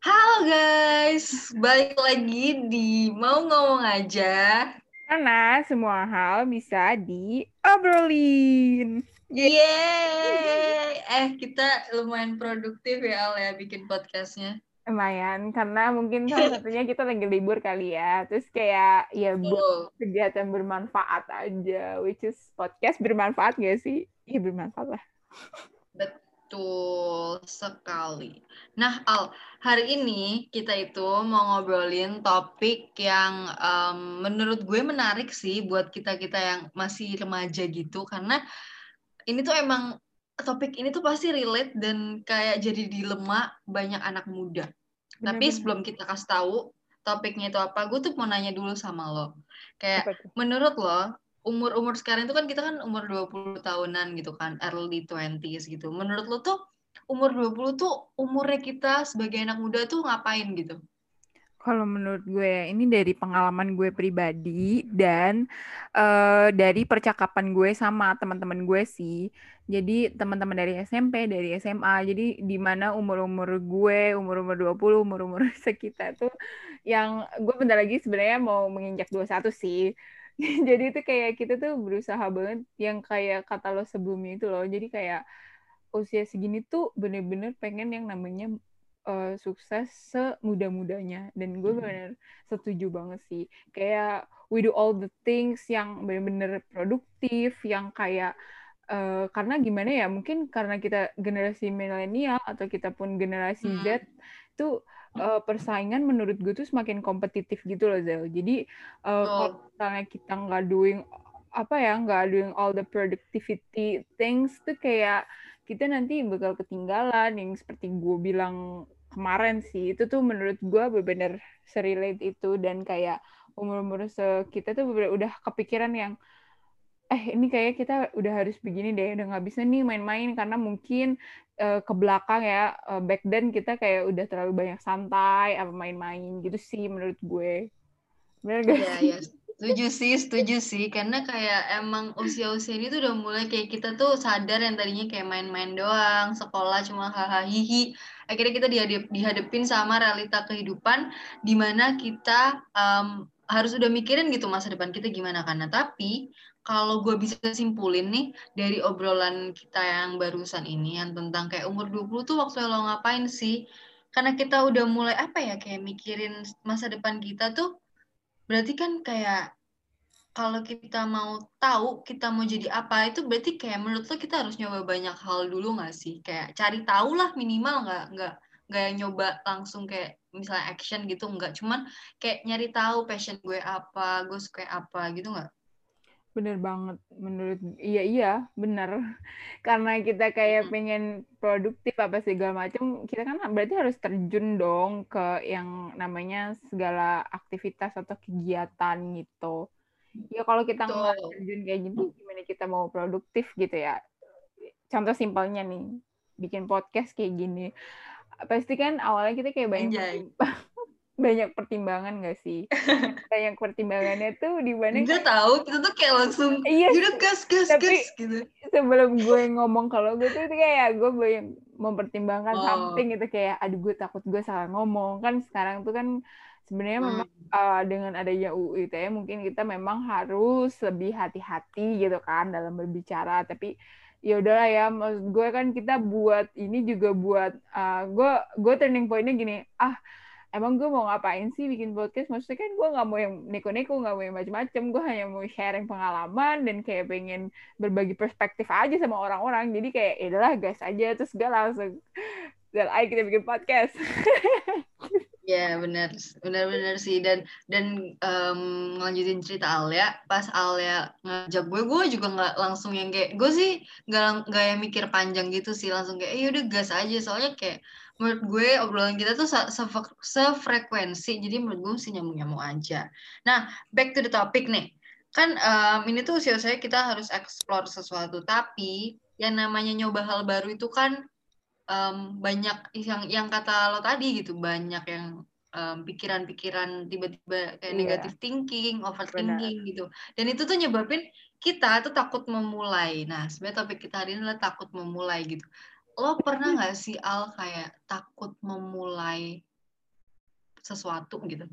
Halo guys, balik lagi di Mau Ngomong Aja. Karena semua hal bisa diobrolin. Yeay! Eh, kita lumayan produktif ya, Al, ya, bikin podcastnya. Lumayan, karena mungkin salah satunya kita lagi libur kali ya. Terus kayak, ya buat kegiatan bermanfaat aja. Which is podcast bermanfaat gak sih? Iya bermanfaat lah. Betul sekali. Nah, Al, hari ini kita itu mau ngobrolin topik yang um, menurut gue menarik sih buat kita-kita yang masih remaja gitu. Karena ini tuh emang topik ini tuh pasti relate dan kayak jadi dilema banyak anak muda. Bener, Tapi sebelum kita kasih tahu topiknya itu apa, gue tuh mau nanya dulu sama lo. Kayak menurut lo, umur-umur sekarang itu kan kita kan umur 20 tahunan gitu kan, early 20s gitu. Menurut lo tuh umur 20 tuh umurnya kita sebagai anak muda tuh ngapain gitu? Kalau menurut gue ini dari pengalaman gue pribadi dan uh, dari percakapan gue sama teman-teman gue sih. Jadi teman-teman dari SMP, dari SMA. Jadi di mana umur-umur gue, umur-umur 20, umur-umur sekitar tuh yang gue bentar lagi sebenarnya mau menginjak 21 sih. Jadi itu kayak kita tuh berusaha banget yang kayak kata lo sebelumnya itu loh. Jadi kayak usia segini tuh bener-bener pengen yang namanya uh, sukses semudah-mudanya dan gue hmm. benar setuju banget sih kayak we do all the things yang benar-benar produktif yang kayak uh, karena gimana ya mungkin karena kita generasi milenial atau kita pun generasi hmm. Z itu uh, persaingan menurut gue tuh semakin kompetitif gitu loh Zel. Jadi uh, oh. kalau misalnya kita nggak doing apa ya nggak doing all the productivity things tuh kayak kita nanti bakal ketinggalan. Yang seperti gue bilang kemarin sih itu tuh menurut gue benar-benar serelate itu. Dan kayak umur-umur kita tuh bener udah kepikiran yang eh ini kayak kita udah harus begini deh udah nggak bisa nih main-main karena mungkin uh, ke belakang ya uh, back then kita kayak udah terlalu banyak santai apa main-main gitu sih menurut gue benar gak ya, ya Setuju sih, setuju sih. Karena kayak emang usia-usia ini tuh udah mulai kayak kita tuh sadar yang tadinya kayak main-main doang, sekolah cuma hahaha hihi. Akhirnya kita dihadap, dihadapin sama realita kehidupan di mana kita um, harus udah mikirin gitu masa depan kita gimana karena tapi kalau gue bisa simpulin nih dari obrolan kita yang barusan ini yang tentang kayak umur 20 tuh waktu lo ngapain sih? Karena kita udah mulai apa ya kayak mikirin masa depan kita tuh berarti kan kayak kalau kita mau tahu kita mau jadi apa itu berarti kayak menurut lo kita harus nyoba banyak hal dulu nggak sih kayak cari tahu lah minimal nggak nggak nggak nyoba langsung kayak misalnya action gitu nggak cuman kayak nyari tahu passion gue apa gue suka apa gitu nggak bener banget menurut iya iya bener. Karena kita kayak hmm. pengen produktif apa segala macam kita kan berarti harus terjun dong ke yang namanya segala aktivitas atau kegiatan gitu. Ya kalau kita nggak terjun kayak gitu gimana kita mau produktif gitu ya? Contoh simpelnya nih bikin podcast kayak gini pasti kan awalnya kita kayak banyak banyak pertimbangan gak sih? banyak pertimbangannya tuh di mana? Gue tahu kita tuh kayak langsung iya, udah gas gas tapi, gas gitu. Sebelum gue ngomong kalau gue tuh kayak gue banyak mempertimbangkan oh. something gitu kayak aduh gue takut gue salah ngomong kan sekarang tuh kan sebenarnya hmm. memang uh, dengan adanya UU ITE mungkin kita memang harus lebih hati-hati gitu kan dalam berbicara tapi ya udahlah ya maksud gue kan kita buat ini juga buat uh, gue gue turning pointnya gini ah emang gue mau ngapain sih bikin podcast? Maksudnya kan gue nggak mau yang neko-neko nggak mau yang macem-macem gue hanya mau sharing pengalaman dan kayak pengen berbagi perspektif aja sama orang-orang. Jadi kayak ya udahlah gas aja. Terus gue langsung dan ayo kita bikin podcast Ya benar, benar-benar sih. Dan dan um, ngelanjutin cerita Alia, pas Alia ngajak gue, gue juga nggak langsung yang kayak gue sih nggak nggak yang mikir panjang gitu sih, langsung kayak, eh udah gas aja. Soalnya kayak menurut gue obrolan kita tuh sefrekuensi. Jadi menurut gue sih nyambung-nyambung aja. Nah back to the topic nih. Kan um, ini tuh usia saya kita harus explore sesuatu. Tapi yang namanya nyoba hal baru itu kan um, banyak yang yang kata lo tadi gitu banyak yang pikiran-pikiran um, tiba-tiba kayak yeah. negative thinking, overthinking Benar. gitu. Dan itu tuh nyebabin kita tuh takut memulai. Nah, sebenarnya topik kita hari ini adalah takut memulai gitu lo pernah nggak sih Al kayak takut memulai sesuatu gitu?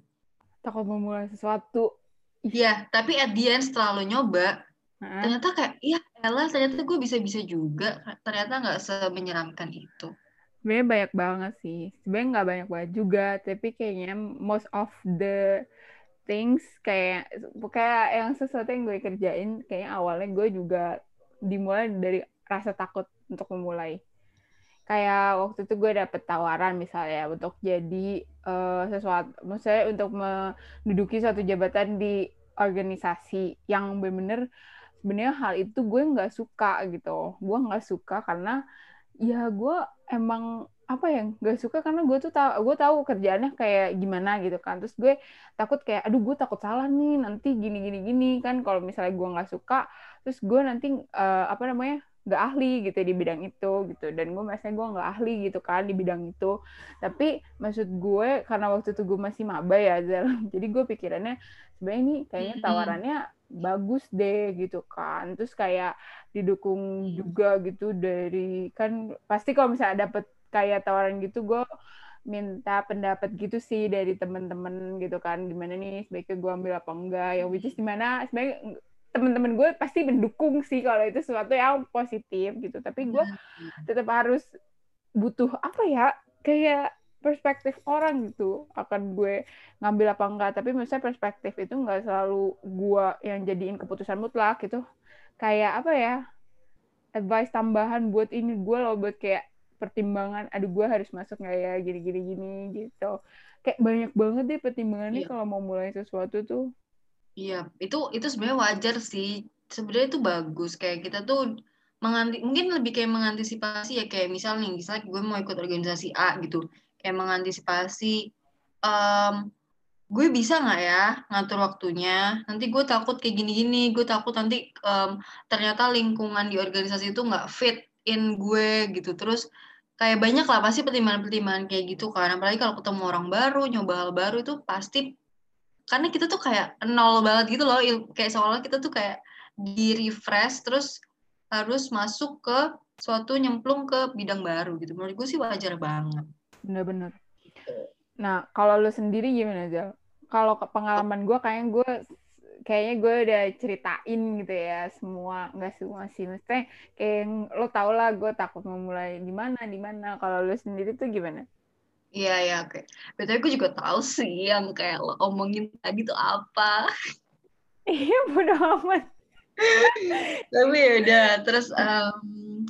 Takut memulai sesuatu. Iya, tapi at the end setelah lo nyoba, Hah? ternyata kayak, iya Ella ternyata gue bisa-bisa juga. Ternyata nggak semenyeramkan itu. Sebenarnya banyak banget sih. Sebenarnya nggak banyak banget juga, tapi kayaknya most of the things kayak kayak yang sesuatu yang gue kerjain kayaknya awalnya gue juga dimulai dari rasa takut untuk memulai kayak waktu itu gue dapet tawaran misalnya untuk jadi uh, sesuatu, maksudnya untuk menduduki suatu jabatan di organisasi yang benar-benar sebenarnya hal itu gue nggak suka gitu, gue nggak suka karena ya gue emang apa ya nggak suka karena gue tuh tahu gue tahu kerjaannya kayak gimana gitu kan. Terus gue takut kayak aduh gue takut salah nih nanti gini gini gini kan. Kalau misalnya gue nggak suka terus gue nanti uh, apa namanya nggak ahli gitu di bidang itu gitu. Dan gue merasa gue nggak ahli gitu kan di bidang itu. Tapi maksud gue karena waktu itu gue masih maba ya Zal jadi gue pikirannya sebenarnya ini kayaknya tawarannya bagus deh gitu kan. Terus kayak didukung juga gitu dari kan pasti kalau misalnya dapet kayak tawaran gitu gue minta pendapat gitu sih dari temen-temen gitu kan. Gimana nih sebaiknya gue ambil apa enggak? Yang which is di mana sebenarnya teman-teman gue pasti mendukung sih kalau itu sesuatu yang positif gitu. Tapi gue hmm. tetap harus butuh apa ya kayak perspektif orang gitu akan gue ngambil apa enggak. Tapi misalnya perspektif itu enggak selalu gue yang jadiin keputusan mutlak gitu. Kayak apa ya advice tambahan buat ini gue loh buat kayak pertimbangan aduh gue harus masuk nggak ya gini gini gini gitu. Kayak banyak banget deh pertimbangannya yeah. kalau mau mulai sesuatu tuh. Iya, itu itu sebenarnya wajar sih. Sebenarnya itu bagus. Kayak kita tuh menganti mungkin lebih kayak mengantisipasi ya kayak misal nih, misalnya gue mau ikut organisasi A gitu, kayak mengantisipasi um, gue bisa nggak ya ngatur waktunya? Nanti gue takut kayak gini-gini gue takut nanti um, ternyata lingkungan di organisasi itu nggak fit in gue gitu. Terus kayak banyak lah pasti pertimbangan-pertimbangan kayak gitu kan. Apalagi kalau ketemu orang baru nyoba hal baru itu pasti karena kita tuh kayak nol banget gitu loh kayak seolah kita tuh kayak di refresh terus harus masuk ke suatu nyemplung ke bidang baru gitu. Menurut gue sih wajar banget bener-bener nah kalau lo sendiri gimana aja kalau pengalaman gue kayaknya gue kayaknya gue udah ceritain gitu ya semua nggak semua sih maksudnya kayak lo tau lah gue takut memulai di mana di mana kalau lo sendiri tuh gimana Iya, iya, oke. Betul, aku juga tahu sih yang kayak lo omongin tadi tuh apa. Iya, bodo amat. Tapi ya udah, terus um,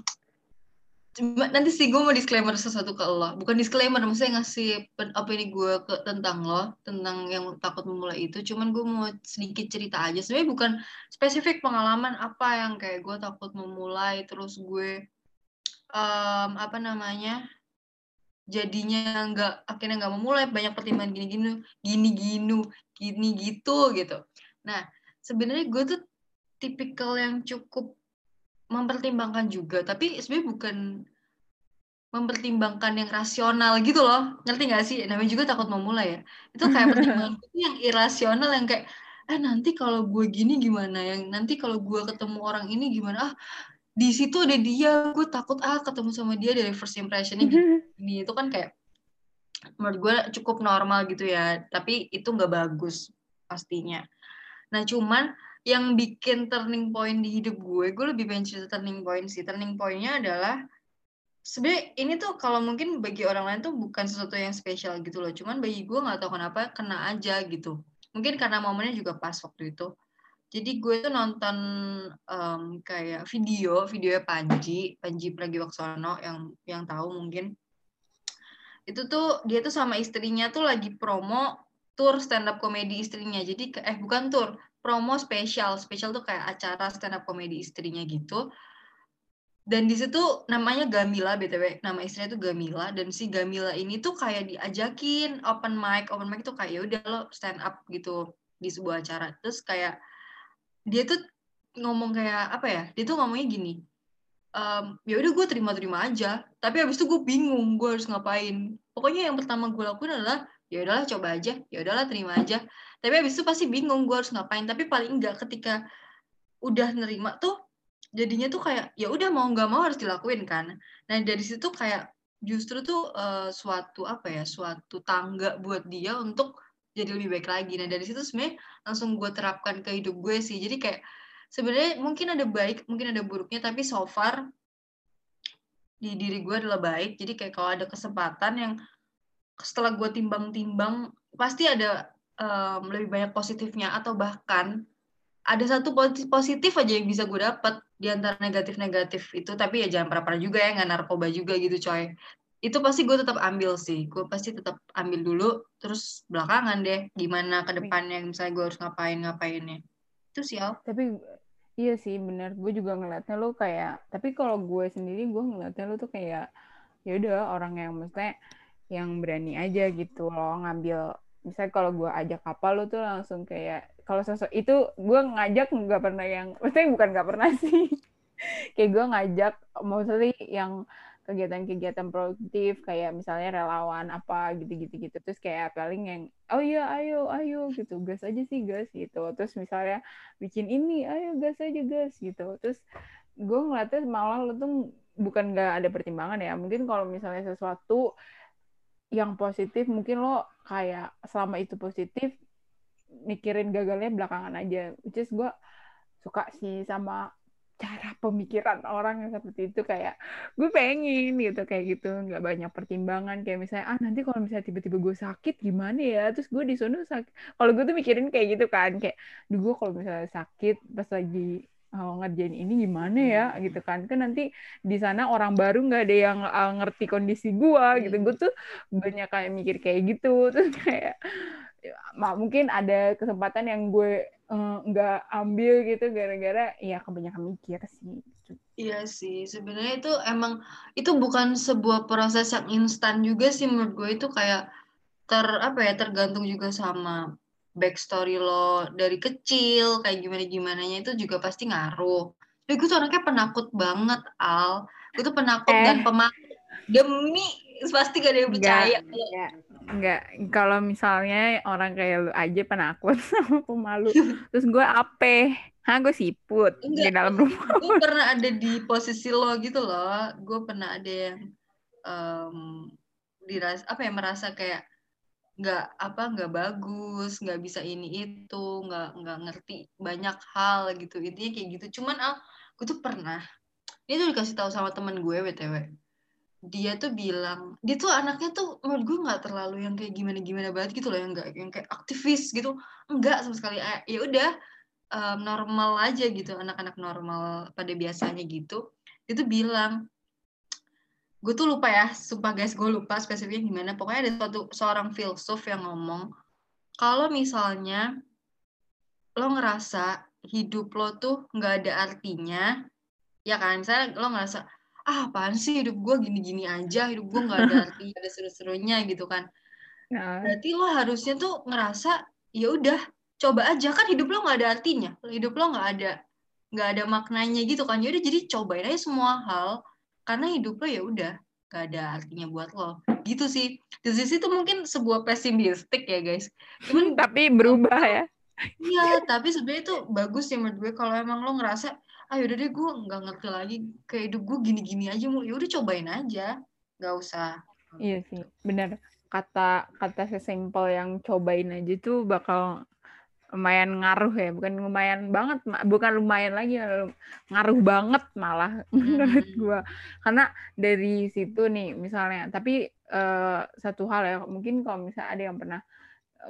cuma nanti sih gue mau disclaimer sesuatu ke lo. Bukan disclaimer, maksudnya ngasih apa ini gue ke tentang lo, tentang yang takut memulai itu. Cuman gue mau sedikit cerita aja. Sebenarnya bukan spesifik pengalaman apa yang kayak gue takut memulai, terus gue um, apa namanya jadinya nggak akhirnya nggak memulai banyak pertimbangan gini gini gini gini gini gitu gitu nah sebenarnya gue tuh tipikal yang cukup mempertimbangkan juga tapi sebenarnya bukan mempertimbangkan yang rasional gitu loh. Ngerti nggak sih? Namanya juga takut memulai ya. Itu kayak pertimbangan yang irasional yang kayak eh nanti kalau gue gini gimana? Yang nanti kalau gue ketemu orang ini gimana? Ah di situ ada dia. Gue takut ah ketemu sama dia dari first impressionnya gini itu kan kayak menurut gue cukup normal gitu ya. Tapi itu nggak bagus pastinya. Nah cuman yang bikin turning point di hidup gue gue lebih pengen cerita turning point sih. Turning pointnya adalah sebenarnya ini tuh kalau mungkin bagi orang lain tuh bukan sesuatu yang spesial gitu loh. Cuman bagi gue nggak tahu kenapa kena aja gitu. Mungkin karena momennya juga pas waktu itu. Jadi gue tuh nonton um, kayak video videonya Panji Panji Pragiwaksono yang yang tahu mungkin. Itu tuh dia tuh sama istrinya tuh lagi promo tour stand up komedi istrinya. Jadi eh bukan tour promo spesial. Spesial tuh kayak acara stand up komedi istrinya gitu. Dan di situ namanya Gamila btw nama istrinya tuh Gamila. Dan si Gamila ini tuh kayak diajakin open mic. Open mic tuh kayak ya udah lo stand up gitu di sebuah acara. Terus kayak dia tuh ngomong kayak apa ya dia tuh ngomongnya gini um, ya udah gue terima-terima aja. Tapi abis itu gue bingung gue harus ngapain. Pokoknya yang pertama gue lakuin adalah ya udahlah coba aja. Ya udahlah terima aja. Tapi abis itu pasti bingung gue harus ngapain. Tapi paling enggak ketika udah nerima tuh jadinya tuh kayak ya udah mau nggak mau harus dilakuin kan. Nah dari situ kayak justru tuh uh, suatu apa ya suatu tangga buat dia untuk jadi lebih baik lagi. Nah dari situ sebenarnya langsung gue terapkan ke hidup gue sih. Jadi kayak sebenarnya mungkin ada baik mungkin ada buruknya tapi so far di diri gue adalah baik. Jadi kayak kalau ada kesempatan yang setelah gue timbang-timbang pasti ada um, lebih banyak positifnya atau bahkan ada satu positif aja yang bisa gue dapat di antara negatif-negatif itu. Tapi ya jangan pernah-pernah juga ya nggak narkoba juga gitu coy. Itu pasti gue tetap ambil sih. Gue pasti tetap ambil dulu terus belakangan deh gimana ke depannya misalnya gue harus ngapain ngapainnya. Itu sih Al. tapi iya sih bener. Gue juga ngeliatnya lo kayak tapi kalau gue sendiri gue ngeliatnya lo tuh kayak ya udah orang yang maksudnya yang berani aja gitu loh ngambil misalnya kalau gue ajak kapal lo tuh langsung kayak kalau sosok itu gue ngajak nggak pernah yang maksudnya bukan nggak pernah sih. Kayak gue ngajak maksudnya yang kegiatan-kegiatan produktif kayak misalnya relawan apa gitu-gitu gitu terus kayak paling yang oh iya ayo ayo gitu. Gas aja sih gas gitu. Terus misalnya bikin ini ayo gas aja gas gitu. Terus gue ngeliatnya malah lo tuh bukan nggak ada pertimbangan ya. Mungkin kalau misalnya sesuatu yang positif mungkin lo kayak selama itu positif mikirin gagalnya belakangan aja. Which is gue suka sih sama cara pemikiran orang yang seperti itu. Kayak gue pengen gitu kayak gitu. Nggak banyak pertimbangan. Kayak misalnya ah nanti kalau misalnya tiba-tiba gue sakit gimana ya? Terus gue di sana sakit. Kalau gue tuh mikirin kayak gitu kan. Kayak di gue kalau misalnya sakit pas lagi oh, ngerjain ini gimana ya? Gitu kan. Kan nanti di sana orang baru nggak ada yang uh, ngerti kondisi gue gitu. Gue tuh banyak kayak mikir kayak gitu. Terus kayak mungkin ada kesempatan yang gue eh, nggak uh, ambil gitu gara-gara ya kebanyakan mikir sih. Iya sih, sebenarnya itu emang itu bukan sebuah proses yang instan juga sih menurut gue itu kayak ter apa ya tergantung juga sama backstory lo dari kecil kayak gimana gimana nya itu juga pasti ngaruh. Tapi gue tuh anaknya penakut banget al, gue tuh penakut eh. dan pemalu demi pasti gak ada yang percaya. Enggak, enggak. Kalau misalnya orang kayak lu aja penakut sama pemalu, terus gue ape, Hah, gue siput enggak, di dalam rumah. Gue pernah ada di posisi lo gitu loh. Gue pernah ada yang um, diras apa ya merasa kayak nggak apa nggak bagus nggak bisa ini itu nggak nggak ngerti banyak hal gitu intinya kayak gitu. Cuman al gue tuh pernah ini tuh dikasih tahu sama temen gue btw dia tuh bilang dia tuh anaknya tuh menurut gue nggak terlalu yang kayak gimana gimana banget gitu loh yang nggak yang kayak aktivis gitu. Enggak sama sekali eh, ya udah um, normal aja gitu anak-anak normal pada biasanya gitu. Dia tuh bilang gue tuh lupa ya sumpah guys gue lupa spesifiknya gimana pokoknya ada suatu seorang filsuf yang ngomong kalau misalnya lo ngerasa hidup lo tuh nggak ada artinya ya kan? Misalnya lo ngerasa ah apaan sih hidup gue gini-gini aja hidup gue nggak ada arti ada seru-serunya gitu kan. Nah. berarti lo harusnya tuh ngerasa ya udah coba aja. Kan hidup lo nggak ada artinya hidup lo nggak ada nggak ada maknanya gitu kan. Jadi jadi cobain aja semua hal karena hidup lo ya udah gak ada artinya buat lo. Gitu sih. Di sisi itu mungkin sebuah pesimistik ya guys. Cuman tapi berubah ya. Iya tapi sebenarnya itu bagus ya menurut gue. Kalau emang lo ngerasa ah udah deh gue nggak ngerti lagi kayak hidup gue gini-gini aja mau ya udah cobain aja. Nggak usah. Iya sih benar. Kata kata sesimpel yang cobain aja tuh bakal lumayan ngaruh ya bukan lumayan banget bukan lumayan lagi ngaruh banget malah menurut gue karena dari situ nih misalnya tapi uh, satu hal ya mungkin kalau misalnya ada yang pernah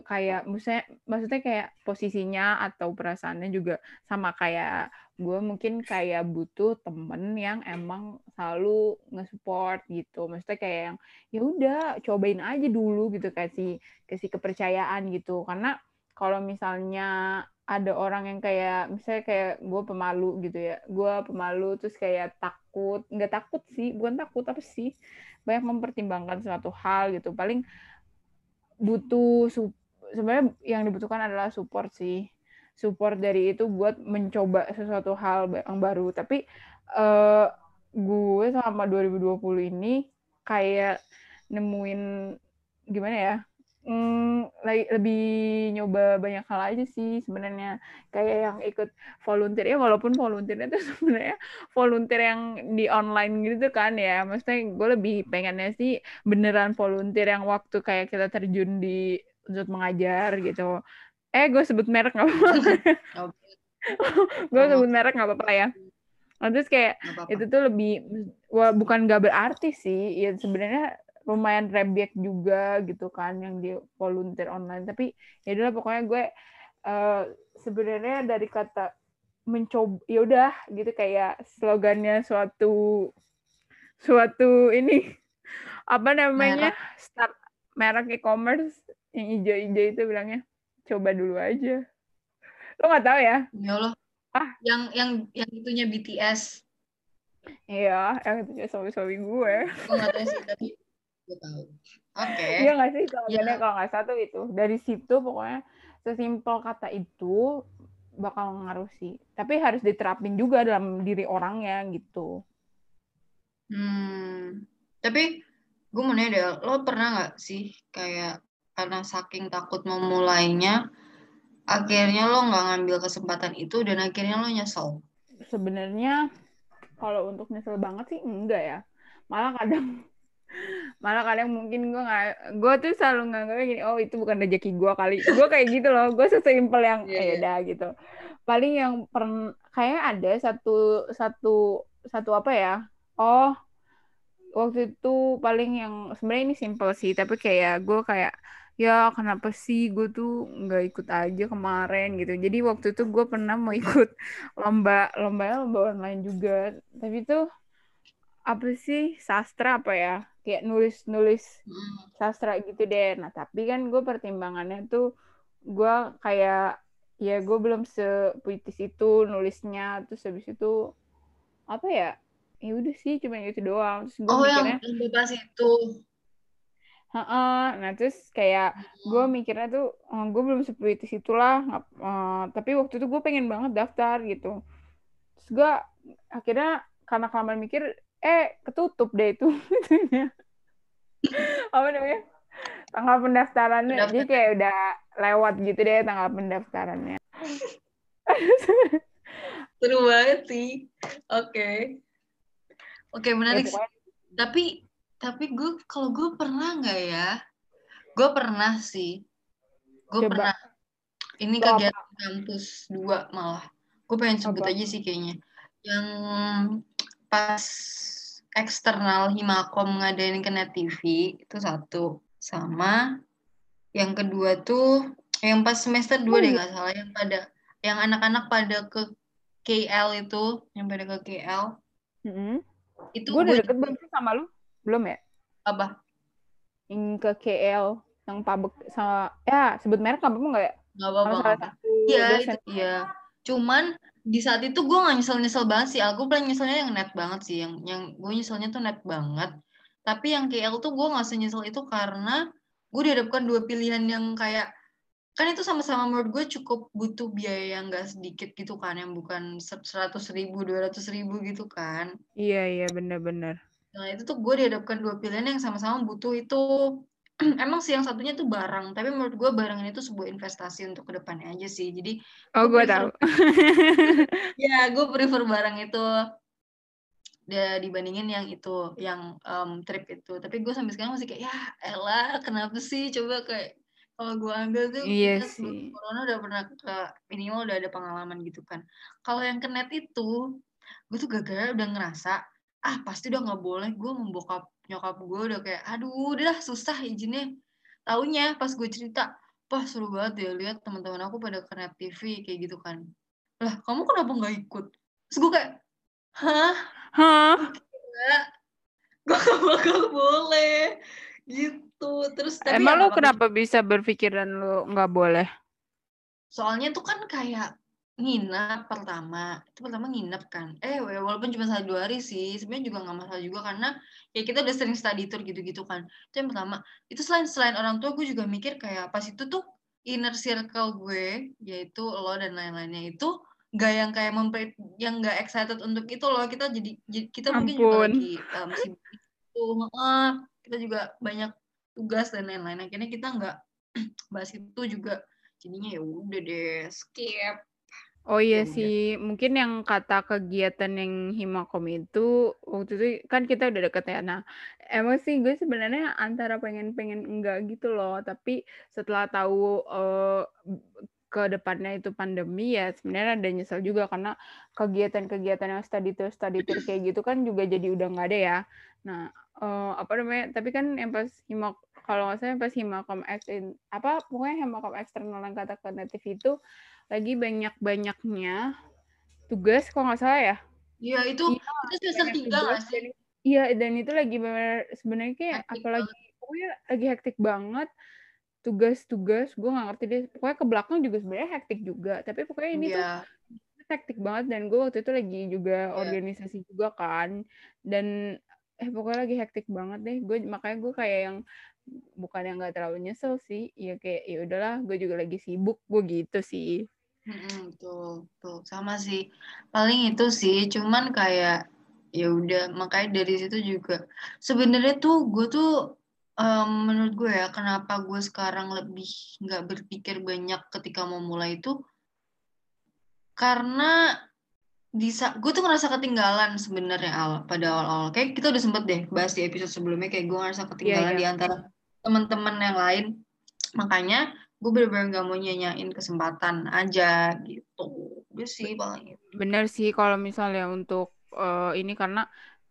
kayak maksudnya maksudnya kayak posisinya atau perasaannya juga sama kayak gue mungkin kayak butuh temen yang emang selalu nge-support gitu. Maksudnya kayak yang ya udah cobain aja dulu gitu kasih kasih kepercayaan gitu. Karena kalau misalnya ada orang yang kayak misalnya kayak gue pemalu gitu ya. Gue pemalu terus kayak takut. Nggak takut sih bukan takut apa sih banyak mempertimbangkan suatu hal gitu. Paling butuh sebenarnya yang dibutuhkan adalah support sih. Support dari itu buat mencoba sesuatu hal yang baru. Tapi uh, gue selama 2020 ini kayak nemuin gimana ya mm, lebih nyoba banyak hal aja sih sebenarnya. Kayak yang ikut volunteer ya walaupun volunteernya itu sebenarnya volunteer yang di online gitu kan ya. Maksudnya gue lebih pengennya sih beneran volunteer yang waktu kayak kita terjun di untuk mengajar gitu. Eh gue sebut merek nggak apa-apa. Gue sebut merek nggak apa-apa ya. Nah, terus kayak apa -apa. itu tuh lebih wah, bukan gak berarti sih. Ya sebenarnya lumayan rebek juga gitu kan yang di volunteer online. Tapi ya udah pokoknya gue uh, sebenarnya dari kata mencoba ya udah gitu kayak slogannya suatu suatu ini apa namanya? Merek. start merek e-commerce yang hijau-hijau itu bilangnya coba dulu aja. Lo nggak tahu ya? Ya lo ah. Yang yang yang itunya BTS iya yang itu suami-suami gue. Gue nggak tahu sih tapi tahu oke. Okay. iya nggak sih kalau yeah. kalau nggak satu itu. Dari situ pokoknya sesimpel kata itu bakal ngaruh sih. Tapi harus diterapin juga dalam diri orangnya gitu. Hmm. Tapi gue mau nanya deh lo pernah nggak sih kayak karena saking takut memulainya akhirnya lo nggak ngambil kesempatan itu dan akhirnya lo nyesel? Sebenarnya kalau untuk nyesel banget sih enggak ya. Malah kadang malah kadang mungkin gue nggak gue tuh selalu nganggapnya gini oh itu bukan rezeki gue kali. Gue kayak gitu loh gue sesimpel yang yeah, eh, yeah. gitu. Paling yang per kayak ada satu satu satu apa ya oh waktu itu paling yang sebenarnya ini simple sih tapi kayak gue kayak ya kenapa sih gue tuh nggak ikut aja kemarin? Gitu. Jadi waktu itu gue pernah mau ikut lomba lomba lomba online juga. Tapi tuh apa sih sastra apa ya kayak nulis-nulis hmm. sastra gitu deh. Nah, tapi kan gue pertimbangannya tuh gue kayak ya gue belum sepuitis itu nulisnya. Terus habis itu apa ya ya udah sih cuma itu doang. Terus gue oh mikirnya, yang bebas itu. Uh, nah terus kayak gue mikirnya tuh oh, gue belum sepuitis itulah uh, tapi waktu itu gue pengen banget daftar gitu. Terus gue akhirnya karena kelamaan mikir eh ketutup deh itu apa namanya? Tanggal pendaftarannya. Pendaftar. jadi kayak udah lewat gitu deh tanggal pendaftarannya. Seru banget sih. Oke. Okay. oke okay, menarik ya, tapi tapi gue kalau gue pernah nggak ya? Gue pernah sih. Gue pernah. Ini Coba. kegiatan kampus dua malah. Gue pengen sebut Coba. aja sih kayaknya. Yang pas eksternal Himakom ngadain ke Net TV itu satu. Sama yang kedua tuh yang pas semester dua deh nggak salah yang pada yang anak-anak pada ke KL itu yang pada ke KL mm-hmm. itu gue udah deket belum sih sama lu? Belum ya? Apa? Yang ke KL yang pabrik sama ya sebut merek apa nggak ya? Nggak apa-apa iya itu iya cuman di saat itu gue gak nyesel-nyesel banget sih. Aku paling nyeselnya yang net banget sih. Yang yang gue nyeselnya tuh net banget. Tapi yang KL tuh gue gak senyesel itu karena gue dihadapkan dua pilihan yang kayak kan itu sama-sama menurut gue cukup butuh biaya yang gak sedikit gitu kan yang bukan seratus ribu dua ratus ribu gitu kan iya iya benar-benar nah itu tuh gue dihadapkan dua pilihan yang sama-sama butuh itu emang sih yang satunya tuh barang tapi menurut gue barang ini tuh sebuah investasi untuk ke depannya aja sih. Jadi oh gue tahu. Ya gue prefer barang itu dia dibandingin yang itu yang um, trip itu. Tapi gue sampai sekarang masih kayak ya Ella kenapa sih? Coba kayak kalau gue ambil tuh iya sih. corona udah pernah ke minimal udah ada pengalaman gitu kan. Kalau yang ke net itu gue tuh gagal udah ngerasa ah pasti udah nggak boleh. Gue membokap nyokap gue udah kayak aduh udah susah izinnya. Taunya pas gue cerita wah seru banget ya lihat teman-teman aku pada kena TV kayak gitu kan. Lah kamu kenapa nggak ikut? Terus gue kayak hah? Hah? Gue gak bakal boleh. Gitu. Terus tapi emang ya lo kenapa bisa berpikiran lo nggak boleh? Soalnya tuh kan kayak Nginep pertama, itu pertama nginep kan. Eh, walaupun cuma satu dua hari sih, sebenarnya juga nggak masalah juga karena ya kita udah sering study tour gitu-gitu kan. Itu yang pertama. Itu selain selain orang tua, gue juga mikir kayak pas itu tuh inner circle gue, yaitu lo dan lain-lainnya itu nggak yang kayak memper yang nggak excited untuk itu loh kita jadi, kita Ampun. mungkin juga lagi um, sibuk itu uh, kita juga banyak tugas dan lain-lain akhirnya kita nggak bahas itu juga jadinya ya udah deh skip Oh iya Ya udah. sih, mungkin yang kata kegiatan yang Himakom itu waktu itu kan kita udah deket ya. Nah, emang sih gue sebenarnya antara pengen-pengen enggak gitu loh, tapi setelah tahu eh, ke depannya itu pandemi ya sebenarnya ada nyesel juga karena kegiatan-kegiatan yang study tour study tour kayak gitu kan juga jadi udah nggak ada ya. Nah, eh, apa namanya? Tapi kan yang pas Himak kalau nggak salah yang pas Himakom X in- apa pokoknya Himakom eksternal yang kata native itu lagi banyak-banyaknya tugas kalau nggak salah ya. Iya itu Iya, itu semester banyak tiga nggak sih? iya dan itu lagi sebenarnya kayak Hektik apalagi pokoknya lagi hektik banget tugas-tugas gue nggak ngerti deh. Pokoknya ke belakang juga sebenarnya hektik juga. Tapi pokoknya ini tuh Iya. hektik banget. Dan gue waktu itu lagi juga Iya. organisasi juga kan. Dan eh pokoknya lagi hektik banget deh. Gue makanya gue kayak yang bukan yang nggak terlalu nyesel sih. Ya kayak ya udahlah gue juga lagi sibuk. Gue gitu sih. Mm-mm, tuh, tuh sama sih. Paling itu sih, cuman kayak ya udah. Makanya dari situ juga sebenarnya tuh gue tuh em, menurut gue ya kenapa gue sekarang lebih nggak berpikir banyak ketika mau mulai itu? Karena bisa gue tuh ngerasa ketinggalan sebenarnya awal pada awal-awal. Kayak kita udah sempet deh bahas di episode sebelumnya kayak gue ngerasa ketinggalan iya. di antara teman-teman yang lain. Makanya gue bener-bener gak mau nyanyain kesempatan aja gitu. Udah sih paling Bener sih kalau misalnya untuk eh, ini karena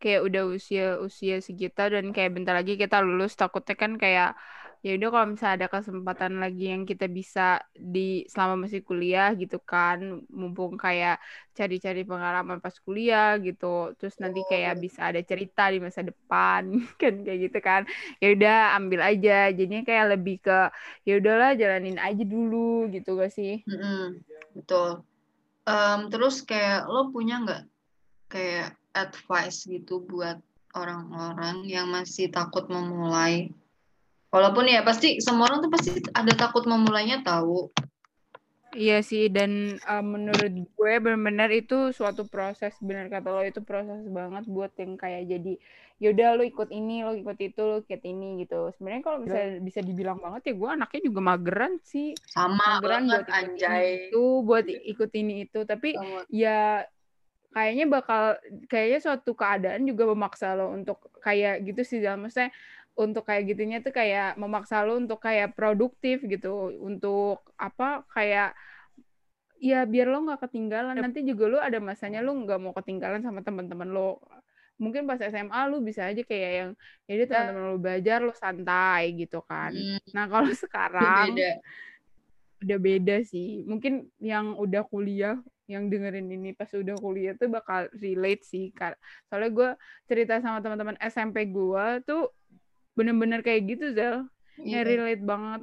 kayak udah usia usia segitu dan kayak bentar lagi kita lulus takutnya kan kayak ya udah kalau misalnya ada kesempatan lagi yang kita bisa di selama masih kuliah gitu kan mumpung kayak cari-cari pengalaman pas kuliah gitu terus nanti kayak bisa ada cerita di masa depan kan kayak gitu kan ya udah ambil aja jadinya kayak lebih ke ya udahlah jalanin aja dulu gitu gak sih? Mm-mm, betul. Em, terus kayak lo punya nggak kayak advice gitu buat orang-orang yang masih takut memulai. Walaupun ya pasti semua orang tuh pasti ada takut memulainya tahu. Iya sih dan uh, menurut gue benar-benar itu suatu proses benar kata lo itu proses banget buat yang kayak jadi yaudah lo ikut ini lo ikut itu lo ikut ini gitu. Sebenarnya kalau bisa bisa dibilang banget ya gue anaknya juga mageran sih. Sama mageran banget buat ikut anjay. itu buat ikut ini itu. Tapi Sama. ya kayaknya bakal kayaknya suatu keadaan juga memaksa lo untuk kayak gitu sih dalam maksudnya untuk kayak gitunya tuh kayak memaksa lo untuk kayak produktif gitu untuk apa kayak ya biar lo nggak ketinggalan. Nanti juga lo ada masanya lo nggak mau ketinggalan sama teman-teman lo. Mungkin pas SMA lo bisa aja kayak yang jadi teman-teman lo belajar lo santai gitu kan. Hmm, nah kalau sekarang beda. udah beda sih. Mungkin yang udah kuliah yang dengerin ini pas udah kuliah tuh bakal relate sih soalnya gue cerita sama teman-teman SMP gue tuh bener-bener kayak gitu Zel Iya. yang relate banget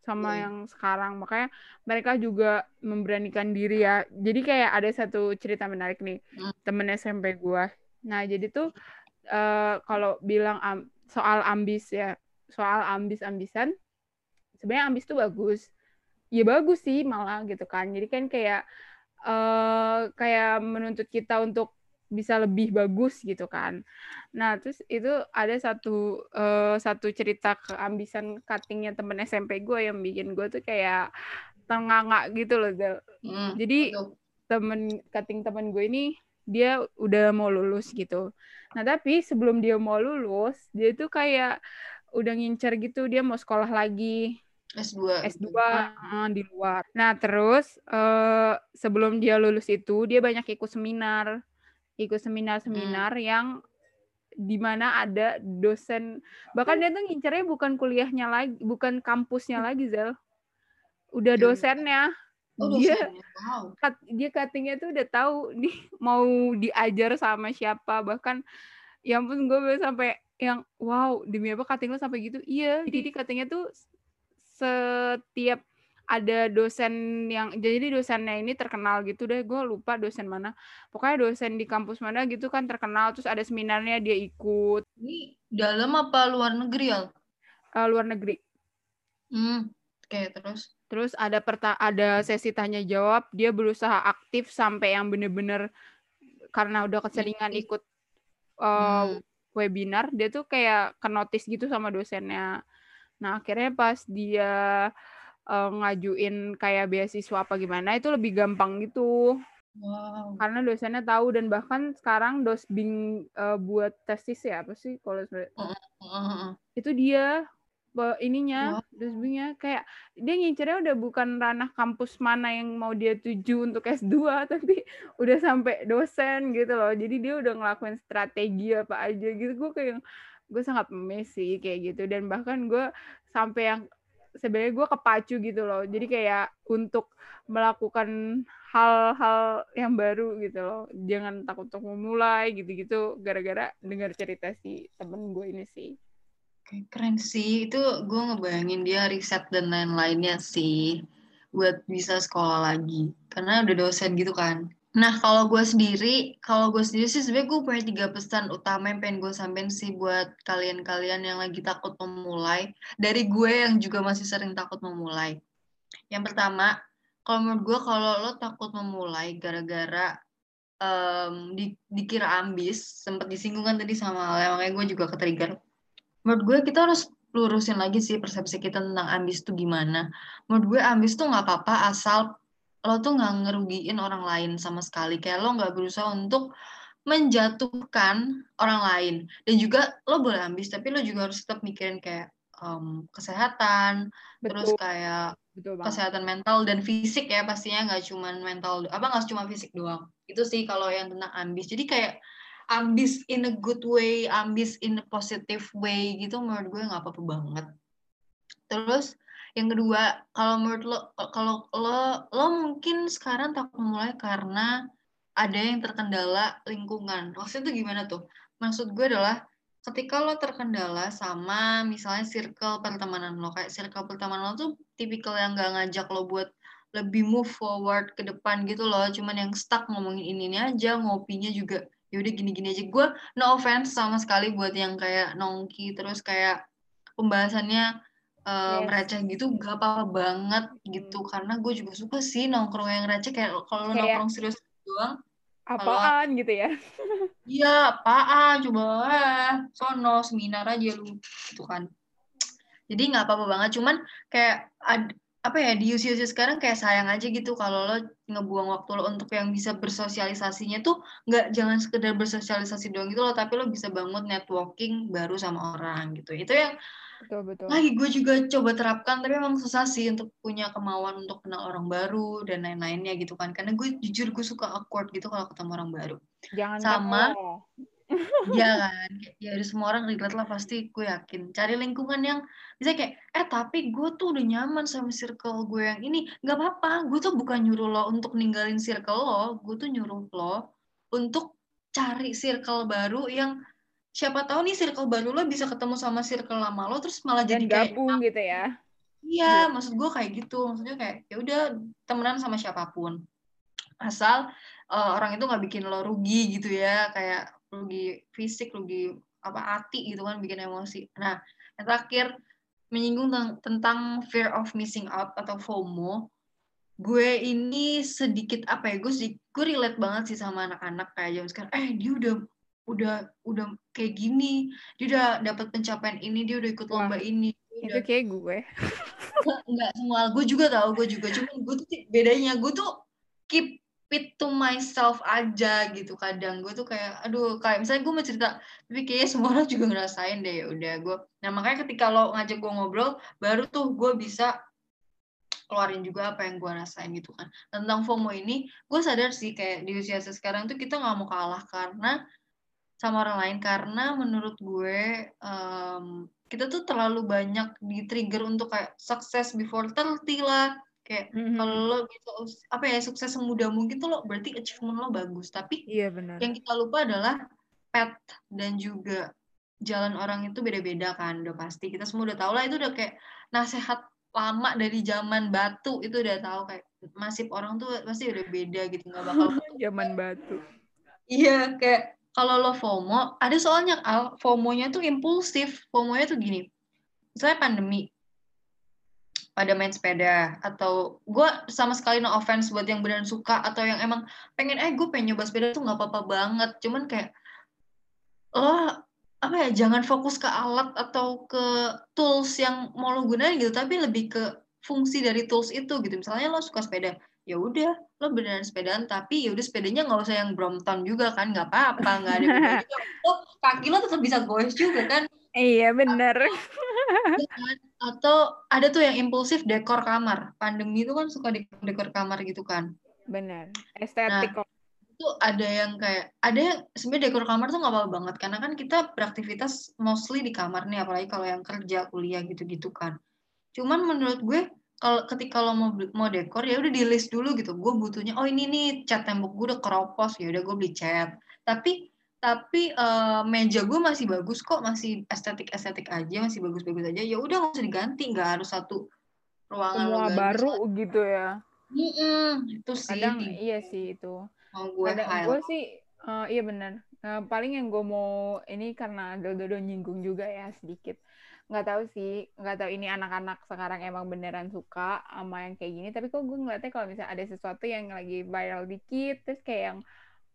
sama Iya. yang sekarang. Makanya mereka juga memberanikan diri ya. Jadi kayak ada satu cerita menarik nih Hmm. temen SMP gue nah jadi tuh eh, kalau bilang am- soal ambis ya soal ambis ambisan sebenarnya ambis tuh bagus. Ya bagus sih malah gitu kan. Jadi kan kayak eh kayak menuntut kita untuk bisa lebih bagus gitu kan nah terus itu ada satu eh, satu cerita keambisan cuttingnya temen SMP gue yang bikin gue tuh kayak tenganga gitu loh. Hmm, jadi betul. temen cutting temen gue ini dia udah mau lulus gitu. Nah tapi sebelum dia mau lulus dia tuh kayak udah ngincer gitu dia mau sekolah lagi S2 S2 eh, di luar. Nah terus eh, sebelum dia lulus itu dia banyak ikut seminar, ikut seminar-seminar yang di mana ada dosen. Bahkan dia tuh ngincernya bukan kuliahnya lagi, bukan kampusnya lagi Zel, udah Hmm. dosennya. oh dia dosennya wow. cut- dia cuttingnya tuh udah tahu nih mau diajar sama siapa. Bahkan ya ampun gue sampai yang wow demi apa cutting lo sampai gitu? Iya jadi cuttingnya tuh setiap ada dosen yang jadi dosennya ini terkenal gitu deh gue lupa dosen mana. Pokoknya dosen di kampus mana gitu kan terkenal terus ada seminarnya dia ikut. Ini dalam apa luar negeri ya eh, luar negeri. Hmm oke terus? Terus ada perta ada sesi tanya jawab, dia berusaha aktif sampai yang bener-bener karena udah keseringan ikut uh, Hmm. webinar, dia tuh kayak ke notice gitu sama dosennya. Nah, akhirnya pas dia uh, ngajuin kayak beasiswa apa gimana itu lebih gampang gitu. Wow. Karena dosennya tahu dan bahkan sekarang dosbing uh, buat tesis ya apa sih kalau uh, uh, uh. itu dia ininya wow. dosbingnya kayak dia ngincernya udah bukan ranah kampus mana yang mau dia tuju untuk S2 tapi udah sampai dosen gitu loh jadi dia udah ngelakuin strategi apa aja gitu gue kayak gue sangat messi kayak gitu. Dan bahkan gue sampai yang sebenarnya gue kepacu gitu loh. Jadi kayak untuk melakukan hal-hal yang baru gitu loh. Jangan takut untuk memulai gitu-gitu. Gara-gara dengar cerita si temen gue ini sih. Keren sih. Itu gue ngebayangin dia riset dan lain-lainnya sih buat bisa sekolah lagi. Karena udah dosen gitu kan Nah, kalau gue sendiri, kalau gue sendiri sih sebenarnya gue punya tiga pesan utama yang pengen gue sampein sih buat kalian-kalian yang lagi takut memulai. Dari gue yang juga masih sering takut memulai. Yang pertama, kalau menurut gue kalau lo takut memulai gara-gara um, di, dikira ambis, sempat disinggung kan tadi sama Ale, makanya gue juga ketrigger. Menurut gue kita harus lurusin lagi sih persepsi kita tentang ambis itu gimana. Menurut gue ambis tuh nggak apa-apa asal lo tuh nggak ngerugiin orang lain sama sekali. Kayak lo nggak berusaha untuk menjatuhkan orang lain. Dan juga lo boleh ambis tapi lo juga harus tetap mikirin kayak um, kesehatan Betul. terus kayak Betul kesehatan mental dan fisik ya pastinya nggak cuma mental apa nggak cuma fisik doang. Itu sih kalau yang tentang ambis. Jadi kayak ambis in a good way ambis in a positive way gitu menurut gue nggak apa-apa banget. Terus yang kedua, kalau menurut lo, kalau lo, lo mungkin sekarang takut mulai karena ada yang terkendala lingkungan. Maksudnya itu gimana tuh? Maksud gue adalah ketika lo terkendala sama misalnya circle pertemanan lo, kayak circle pertemanan lo tuh tipikal yang gak ngajak lo buat lebih move forward ke depan gitu loh, cuman yang stuck ngomongin ini ini aja, ngopinya juga yaudah gini-gini aja. Gue no offense sama sekali buat yang kayak nongki terus kayak pembahasannya uh, yes. receh gitu gak apa-apa banget gitu. Karena gue juga suka sih nongkrong yang receh kayak kalau kayak nongkrong serius doang apaan kalo, gitu ya? Iya apaan? Coba eh, sono seminar aja lu gitu kan. Jadi nggak apa-apa banget cuman kayak ad, apa ya di usia-usia sekarang kayak sayang aja gitu kalau lo ngebuang waktu lo untuk yang bisa bersosialisasinya tuh nggak jangan sekedar bersosialisasi doang gitu lo tapi lo bisa bangun networking baru sama orang gitu. Itu yang betul betul. Lagi gue juga coba terapkan tapi emang susah sih untuk punya kemauan untuk kenal orang baru dan lain-lainnya gitu kan. Karena gue jujur gue suka awkward gitu kalau ketemu orang baru. Jangan sama ya kan? Ya ada semua orang relate lah pasti gue yakin. Cari lingkungan yang bisa kayak eh tapi gue tuh udah nyaman sama circle gue yang ini. Nggak apa-apa gue tuh bukan nyuruh lo untuk ninggalin circle lo gue tuh nyuruh lo untuk cari circle baru yang siapa tahu nih circle baru lo bisa ketemu sama circle lama lo terus malah Dan jadi gabung kayak gitu ya. Iya ya. maksud gue kayak gitu. Maksudnya kayak ya udah temenan sama siapa pun. Asal uh, orang itu nggak bikin lo rugi gitu ya kayak rugi fisik rugi apa hati gitu kan bikin emosi. Nah yang terakhir menyinggung tentang fear of missing out atau FOMO. Gue ini sedikit apa ya gue gue relate banget sih sama anak-anak kayak jam sekarang. Eh dia udah udah udah kayak gini dia udah dapat pencapaian ini dia udah ikut lomba Wah, ini itu udah... kayak gue. Enggak semua gue juga tahu gue juga. Cuma gue tuh bedanya gue tuh keep it to myself aja gitu kadang. Gue tuh kayak aduh kayak misalnya gue mau cerita tapi kayaknya semua orang juga ngerasain deh udah gue. Nah makanya ketika lo ngajak gue ngobrol baru tuh gue bisa keluarin juga apa yang gue rasain gitu kan. Tentang FOMO ini gue sadar sih kayak di usia sekarang tuh kita nggak mau kalah karena sama orang lain. Karena menurut gue um, kita tuh terlalu banyak di trigger untuk kayak sukses before 30 lah. Kayak mm-hmm. kalau lo gitu apa ya sukses semudah mungkin tuh lo berarti achievement lo bagus. Tapi iya, benar. yang kita lupa adalah path dan juga jalan orang itu beda-beda kan udah pasti. Kita semua udah tahu lah itu udah kayak nasehat lama dari zaman batu. Itu udah tahu kayak masih orang tuh pasti udah beda gitu nggak bakal zaman batu. Iya kayak kalau lo FOMO, ada soalnya Al, FOMO-nya tuh impulsif. FOMO-nya tuh gini, misalnya pandemi, pada main sepeda. Atau gue sama sekali no offense buat yang beneran suka atau yang emang pengen eh gue pengen nyoba sepeda tuh nggak apa-apa banget. Cuman kayak lo apa ya jangan fokus ke alat atau ke tools yang mau lo gunain gitu tapi lebih ke fungsi dari tools itu gitu. Misalnya lo suka sepeda ya udah lo beneran sepedaan tapi ya udah sepedanya nggak usah yang Brompton juga kan nggak apa-apa nggak ada juga. Lo kaki lo tetap bisa goes juga kan. Iya bener. Iya kan? atau ada tuh yang impulsif dekor kamar. Pandemi itu kan suka dekor dekor kamar gitu kan. Bener estetik nah, itu ada yang kayak ada yang sebenarnya dekor kamar tuh nggak apa-apa banget karena kan kita beraktivitas mostly di kamar nih apalagi kalau yang kerja kuliah gitu-gitu kan. Cuman menurut gue kalau ketika lo mau mau dekor ya udah di list dulu gitu. Gue butuhnya oh ini nih cat tembok gue udah keropos ya udah gue beli cat. Tapi tapi uh, meja gue masih bagus kok masih estetik estetik aja masih bagus bagus aja. Ya udah nggak usah diganti nggak harus satu ruangan semua baru gitu ya? Mm -mm, itu sih kadang iya sih itu. mau gue kadang gue sih uh, iya benar uh, paling yang gue mau ini karena dodo nyinggung juga ya sedikit nggak tahu sih nggak tahu ini anak-anak sekarang emang beneran suka sama yang kayak gini tapi kok gue ngeliatnya kalau misalnya ada sesuatu yang lagi viral dikit terus kayak yang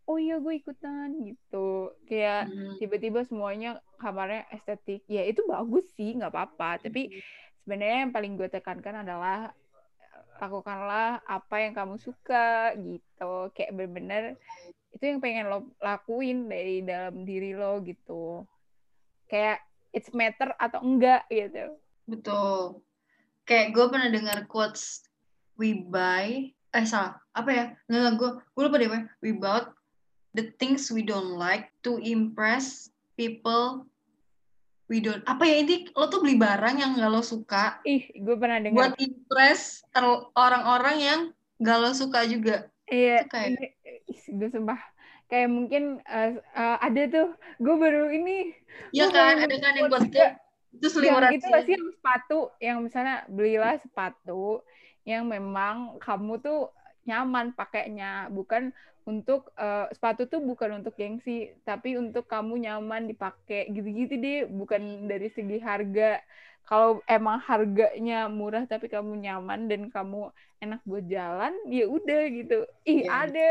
oh iya gue ikutan gitu. Kayak hmm. tiba-tiba semuanya kamarnya estetik. Ya itu bagus sih nggak apa-apa. Tapi hmm. sebenarnya yang paling gue tekankan adalah lakukanlah apa yang kamu suka gitu. Kayak bener-bener itu yang pengen lo lakuin dari dalam diri lo gitu. Kayak it's matter atau enggak gitu. Betul. Kayak gue pernah dengar quotes we buy eh salah. Apa ya? Nggak gue gue lupa deh we bought the things we don't like to impress people we don't apa ya ini lo tuh beli barang yang gak lo suka ih gue pernah dengar. buat impress orang-orang yang gak lo suka juga. Iya kayak gue sumpah kayak mungkin uh, uh, ada tuh gue baru ini ya kan ada kan yang buat itu yang itu sih. yang sepatu yang misalnya belilah sepatu yang memang kamu tuh nyaman pakainya bukan untuk uh, sepatu tuh bukan untuk gengsi tapi untuk kamu nyaman dipakai gitu-gitu deh bukan dari segi harga. Kalau emang harganya murah tapi kamu nyaman dan kamu enak buat jalan ya udah gitu. Ih yeah. ada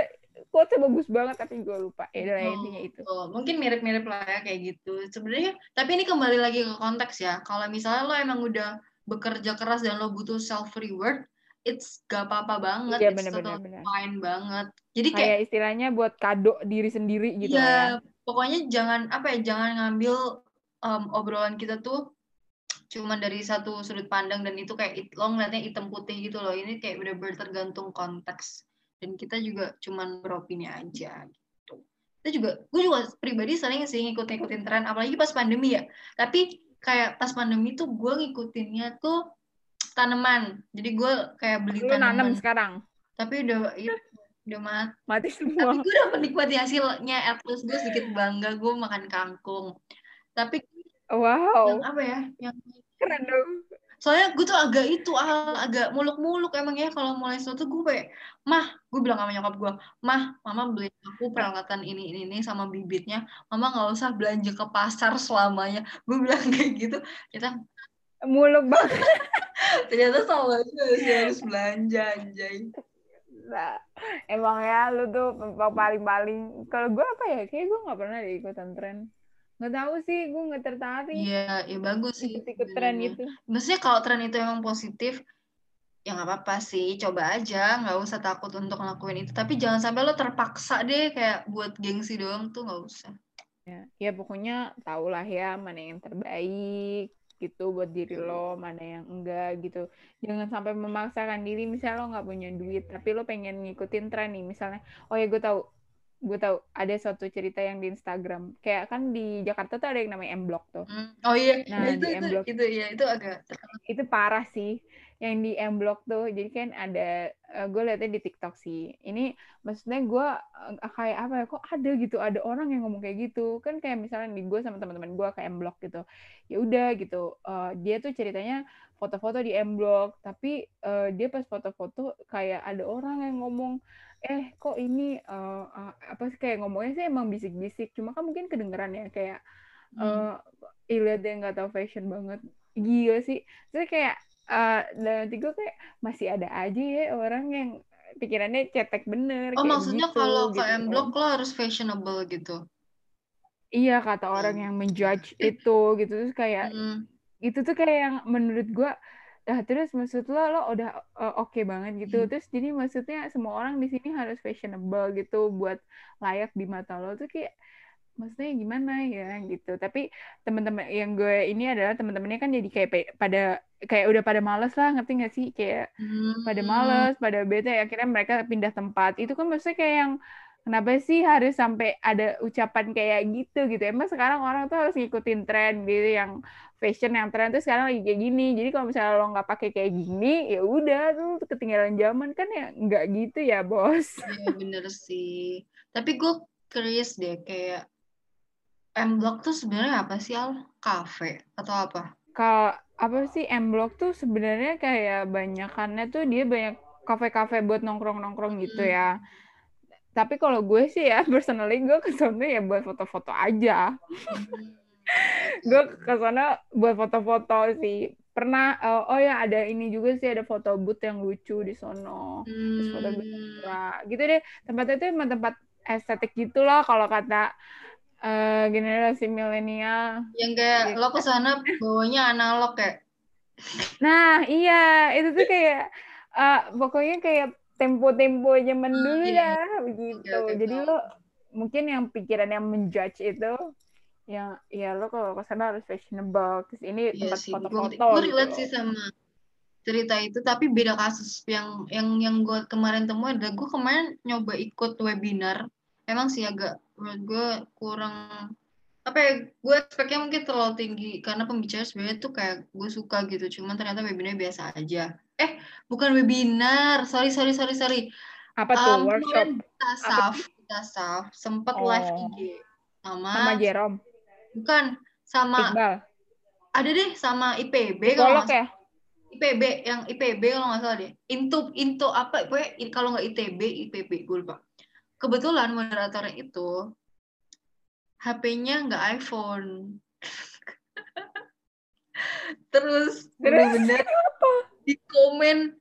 quotes bagus banget tapi gue lupa. Ya udah oh, intinya itu. oh, mungkin mirip-mirip lah ya kayak gitu. Sebenarnya tapi ini kembali lagi ke konteks ya. Kalau misalnya lo emang udah bekerja keras dan lo butuh self reward it's gak apa-apa banget, iya, it's bener, total bener, fine banget. Jadi kayak, kayak istilahnya buat kado diri sendiri gitu ya. Pokoknya jangan apa ya, jangan ngambil um, obrolan kita tuh cuman dari satu sudut pandang dan itu kayak lo ngeliatnya hitam putih gitu loh. Ini kayak bener-bener tergantung konteks dan kita juga cuman beropini aja gitu. Kita juga, gue juga pribadi sering sih ngikut-ngikutin tren, apalagi pas pandemi ya. Tapi kayak pas pandemi tuh gue ngikutinnya tuh tanaman. Jadi gue kayak beli Lu tanaman. nanam sekarang. Tapi udah ya, udah mati. Mati semua. Tapi gue udah menikmati hasilnya. At least gue sedikit bangga gue makan kangkung. Tapi wow. Yang apa ya? Yang keren dong. Soalnya gue tuh agak itu agak muluk-muluk emang ya kalau mulai sesuatu gue kayak mah gue bilang sama nyokap gue mah mama beli aku peralatan ini ini ini sama bibitnya. Mama nggak usah belanja ke pasar selamanya. Gue bilang kayak gitu. Kita muluk banget. ternyata sama sih harus belanja anjay. Nah, emang ya lu tuh paling-paling kalau gue apa ya kayak gue nggak pernah deh ikutan tren nggak tahu sih gue nggak tertarik iya ya bagus sih ikut, ikut tren itu. Maksudnya kalau tren itu emang positif ya nggak apa-apa sih coba aja nggak usah takut untuk ngelakuin itu. Tapi jangan sampai lo terpaksa deh kayak buat gengsi doang tuh nggak usah. Ya ya pokoknya tau lah ya mana yang terbaik gitu buat diri lo mana yang enggak gitu. Jangan sampai memaksakan diri misalnya lo nggak punya duit tapi lo pengen ngikutin tren nih misalnya oh ya gue tahu gue tahu ada suatu cerita yang di Instagram. Kayak kan di Jakarta tuh ada yang namanya M Block tuh. Hmm. oh iya nah, itu, di M Block itu, itu ya itu agak itu parah sih yang di M Block tuh. Jadi kan ada uh, gue liatnya di TikTok sih. Ini maksudnya gue uh, kayak apa ya kok ada gitu ada orang yang ngomong kayak gitu. Kan kayak misalnya di gue sama teman-teman gue ke M Block gitu. Ya udah gitu uh, dia tuh ceritanya foto-foto di M Block tapi uh, dia pas foto-foto kayak ada orang yang ngomong eh kok ini uh, uh, apa sih kayak ngomongnya sih emang bisik-bisik cuma kan mungkin kedengeran ya kayak uh, hmm. Iliad dia nggak tahu fashion banget gila sih terus kayak uh, dan nanti gue kayak masih ada aja ya orang yang pikirannya cetek bener. Oh maksudnya gitu, kalau ke gitu. M Block lo harus fashionable gitu? iya kata orang yang menjudge itu gitu terus kayak Mm. itu tuh kayak yang menurut gue Nah, terus maksud lo lo udah uh, oke okay banget gitu. Hmm. Terus jadi maksudnya semua orang di sini harus fashionable gitu buat layak di mata lo tuh kayak maksudnya gimana ya gitu. Tapi teman-teman yang gue ini adalah teman-temannya kan jadi kayak pada kayak udah pada males lah ngerti gak sih kayak Hmm. pada males, pada bete akhirnya mereka pindah tempat. Itu kan maksudnya kayak yang kenapa sih harus sampai ada ucapan kayak gitu gitu. Emang sekarang orang tuh harus ngikutin tren gitu yang fashion yang tren tuh sekarang lagi kayak gini. Jadi kalau misalnya lo nggak pakai kayak gini, ya udah tuh ketinggalan zaman kan ya nggak gitu ya bos. Iya bener sih. Tapi gue curious deh kayak M Block tuh sebenarnya apa sih Al? Cafe atau apa? Kalau apa sih M Block tuh sebenarnya kayak banyakannya tuh dia banyak kafe-kafe buat nongkrong-nongkrong gitu Hmm. ya. Tapi kalau gue sih ya personally gue ke sana ya buat foto-foto aja. Hmm. Gue ke sana buat foto-foto sih. Pernah eh, oh ya ada ini juga sih ada foto booth yang lucu di sono. Terus foto booth Hmm. murah. Gitu deh. Tempatnya itu emang tempat estetik gitu loh kalau kata eh, generasi milenial. Yang kayak Gitu. lo ke sana bawanya analog kayak. Nah, iya, itu tuh kayak eh, pokoknya kayak tempo-tempo zaman Hmm, dulu iya. dah begitu. Jadi lo mungkin yang pikiran yang menjudge itu yang ya lo kalau ke sana harus fashionable. Terus ini Iya tempat foto-foto gue gitu relate loh. sih sama cerita itu, tapi beda kasus. Yang yang yang gue kemarin temuin adalah gue kemarin nyoba ikut webinar. Emang sih agak menurut gue kurang apa ya gue expect-nya mungkin terlalu tinggi karena pembicara sebenarnya tuh kayak gue suka gitu cuman ternyata webinar biasa aja eh bukan webinar sorry sorry sorry sorry Apa tuh Um, workshop Tasaf Tasaf sempat live Oh. IG sama sama Jerome, bukan sama Iqbal, ada deh sama IPB kalau ya? IPB yang IPB kalau nggak salah deh. Into into apa? Pokoknya kalau nggak ITB IPB gue lupa. Kebetulan moderatornya itu HP-nya nggak iPhone. Terus bener-bener apa? di komen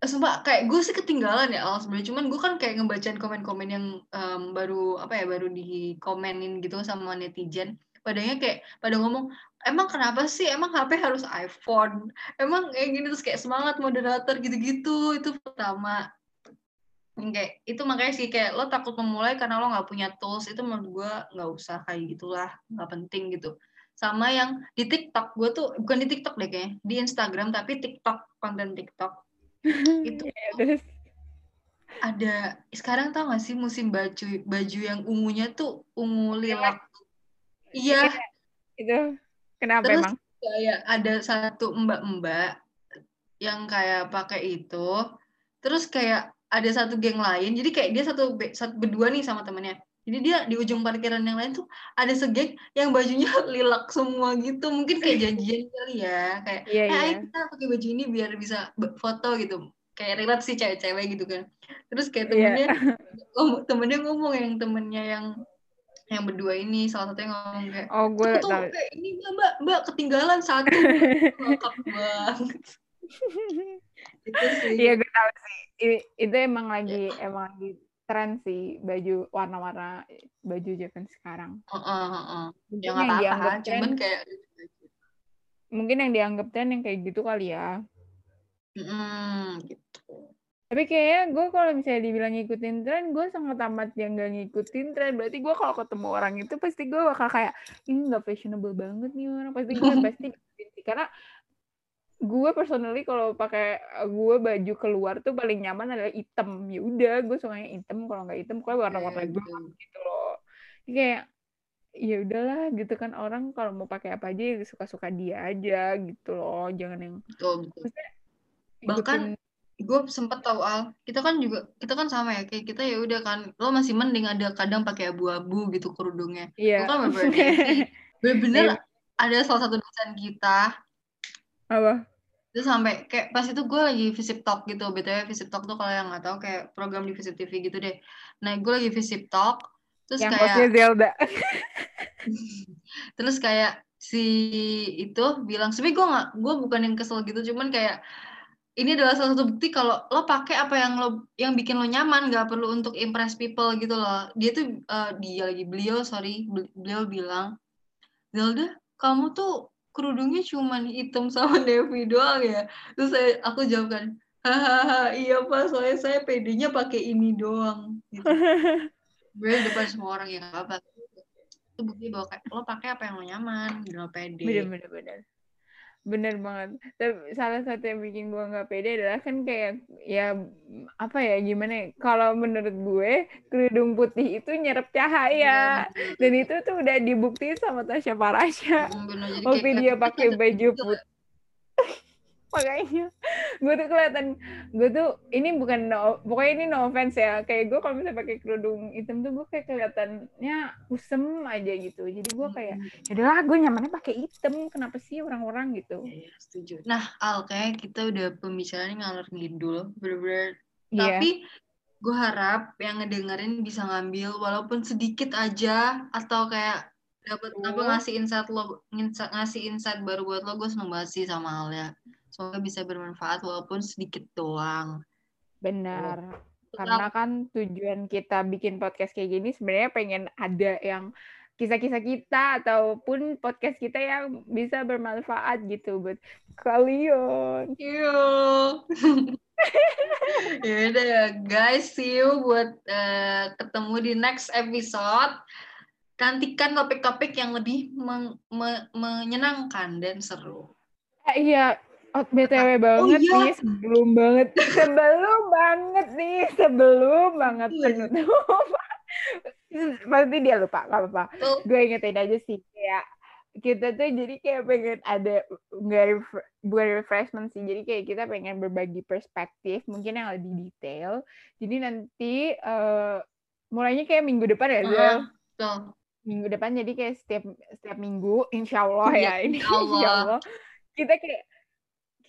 Sumpah kayak gue sih ketinggalan ya Al sebenarnya cuman gue kan kayak ngebacain komen-komen yang em, baru apa ya baru dikomenin gitu sama netizen padanya kayak pada ngomong emang kenapa sih? Emang HP harus iPhone? Emang kayak gini terus kayak semangat moderator gitu-gitu itu pertama. Kayak itu makanya sih kayak lo takut memulai karena lo nggak punya tools itu menurut gue nggak usah kayak gitulah nggak penting gitu. Sama yang di TikTok gue tuh bukan di TikTok deh kayaknya di Instagram tapi TikTok konten TikTok. Itu Ya, terus? ada sekarang tau gak sih musim baju baju yang ungunya tuh ungu lilac iya. Itu kenapa terus emang? kayak ada satu mbak-mbak yang kayak pakai itu. Terus kayak ada satu geng lain. Jadi kayak dia satu satu berdua nih sama temennya. Jadi dia di ujung parkiran yang lain tuh ada segeng yang bajunya lilac semua gitu. Mungkin kayak janjian kali ya. Kayak Iya eh iya. ayo kita pakai baju ini biar bisa foto gitu. Kayak relate sih cewek-cewek gitu kan. Terus kayak Iya. temennya ngomong- temennya ngomong yang temennya yang yang berdua ini salah satunya ngomong kayak Oh gue tuh tahu. kayak ini mbak mbak mbak ketinggalan satu lengkap banget itu sih Iya gue tahu sih. I- itu emang lagi emang lagi tren sih baju warna-warna baju zaman sekarang. Heeh. Mungkin ya yang apa-apa dianggap tren, cuman kayak mungkin yang dianggap tren yang kayak gitu kali ya. mm, gitu Tapi kayaknya gue kalau misalnya dibilang ngikutin tren, gue sangat amat yang gak ngikutin tren. Berarti gue kalau ketemu orang itu pasti gue bakal kayak ini nggak fashionable banget nih orang. Pasti gue pasti. Karena gue personally kalau pakai gue baju keluar tuh paling nyaman adalah hitam. Ya udah, gue sukanya hitam. Kalau nggak hitam, gue warna-warna Kayak gelap gitu. loh. Jadi kayak ya udahlah gitu kan orang kalau mau pakai apa aja ya suka-suka dia aja gitu loh. Jangan yang betul betul bahkan gue sempet tahu al kita kan juga kita kan sama ya kayak kita ya udah kan lo masih mending ada kadang pakai abu-abu gitu kerudungnya Iya. gue kan bener-bener sih bener-bener Iya. ada salah satu dosen kita Apa? itu sampai kayak pas itu gue lagi visip talk gitu btw visip talk tuh kalau yang nggak tahu kayak program di visip tv gitu deh nah gue lagi visip talk terus Yang kayak Zelda. terus kayak si itu bilang sebenarnya gue nggak gue bukan yang kesel gitu cuman kayak ini adalah salah satu bukti kalau lo pakai apa yang lo yang bikin lo nyaman nggak perlu untuk impress people gitu loh. Dia tuh uh, dia lagi beliau sorry beliau bilang Zelda kamu tuh kerudungnya cuma hitam sama Devi doang ya? Terus saya aku jawab kan hahaha iya pak soalnya saya pedenya pakai ini doang. Gitu. Gue depan semua orang yang apa itu bukti bahwa lo pakai apa yang lo nyaman lo pede bener bener bener bener banget. Tapi salah satu yang bikin gue nggak pede adalah kan kayak ya apa ya gimana ya kalau menurut gue kerudung putih itu nyerap cahaya. Ya, dan itu tuh udah dibuktiin sama Tasya Parasya waktu dia pakai baju putih makanya gue tuh kelihatan gue tuh ini bukan no, pokoknya ini no offense ya. Kayak gue kalau misalnya pakai kerudung hitam tuh gue kayak kelihatannya usem aja gitu. Jadi gue kayak ya udahlah gue nyamannya pakai hitam. Kenapa sih orang-orang gitu? Ya, ya, setuju. Nah Al kayak kita udah pembicaraan ngalor ngidul bener-bener. Yeah. tapi gue harap yang ngedengerin bisa ngambil walaupun sedikit aja atau kayak dapat oh. apa ngasih insight lo ngasih insight baru buat lo gue seneng banget sih sama Al ya semoga bisa bermanfaat walaupun sedikit doang. Benar. Karena kan tujuan kita bikin podcast kayak gini sebenarnya pengen ada yang kisah-kisah kita ataupun podcast kita yang bisa bermanfaat gitu buat kalian. Iya. ya udah ya guys, see you buat uh, ketemu di next episode. Nantikan topik-topik yang lebih men me menyenangkan dan seru. Eh, iya, Oh, BTW banget oh, iya. nih, sebelum banget, sebelum banget nih, sebelum banget iya. penutup. Pasti dia lupa, gak apa-apa. Gue ingetin aja sih, kayak kita tuh jadi kayak pengen ada nggak bukan refreshment sih jadi kayak kita pengen berbagi perspektif mungkin yang lebih detail jadi nanti uh, mulainya kayak minggu depan ya Zel uh, minggu depan jadi kayak setiap setiap minggu insya Allah ya, ya ini insya Allah kita kayak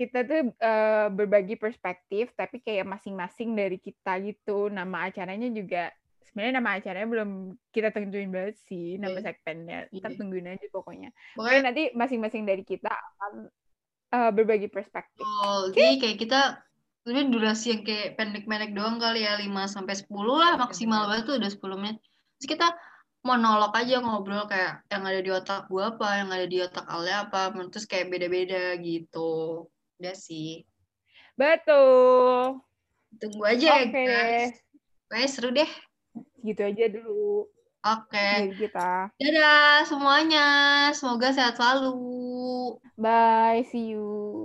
kita tuh uh, berbagi perspektif tapi kayak masing-masing dari kita gitu. Nama acaranya juga sebenarnya nama acaranya belum kita tentuin banget sih nama yeah. segmennya. Kita yeah. tungguin aja pokoknya. Pokoknya nanti masing-masing dari kita akan uh, berbagi perspektif. Oh okay. jadi kayak kita sebenarnya durasi yang kayak pendek-pendek doang kali ya 5 sampai sepuluh lah maksimal banget tuh udah 10 menit. Terus kita monolog aja ngobrol kayak yang ada di otak gua apa yang ada di otak Alia apa terus kayak beda-beda gitu Udah sih. Betul. Tunggu aja okay. ya guys. Oke, seru deh. Gitu aja dulu. Oke. Okay. kita. Dadah semuanya. Semoga sehat selalu. Bye. See you.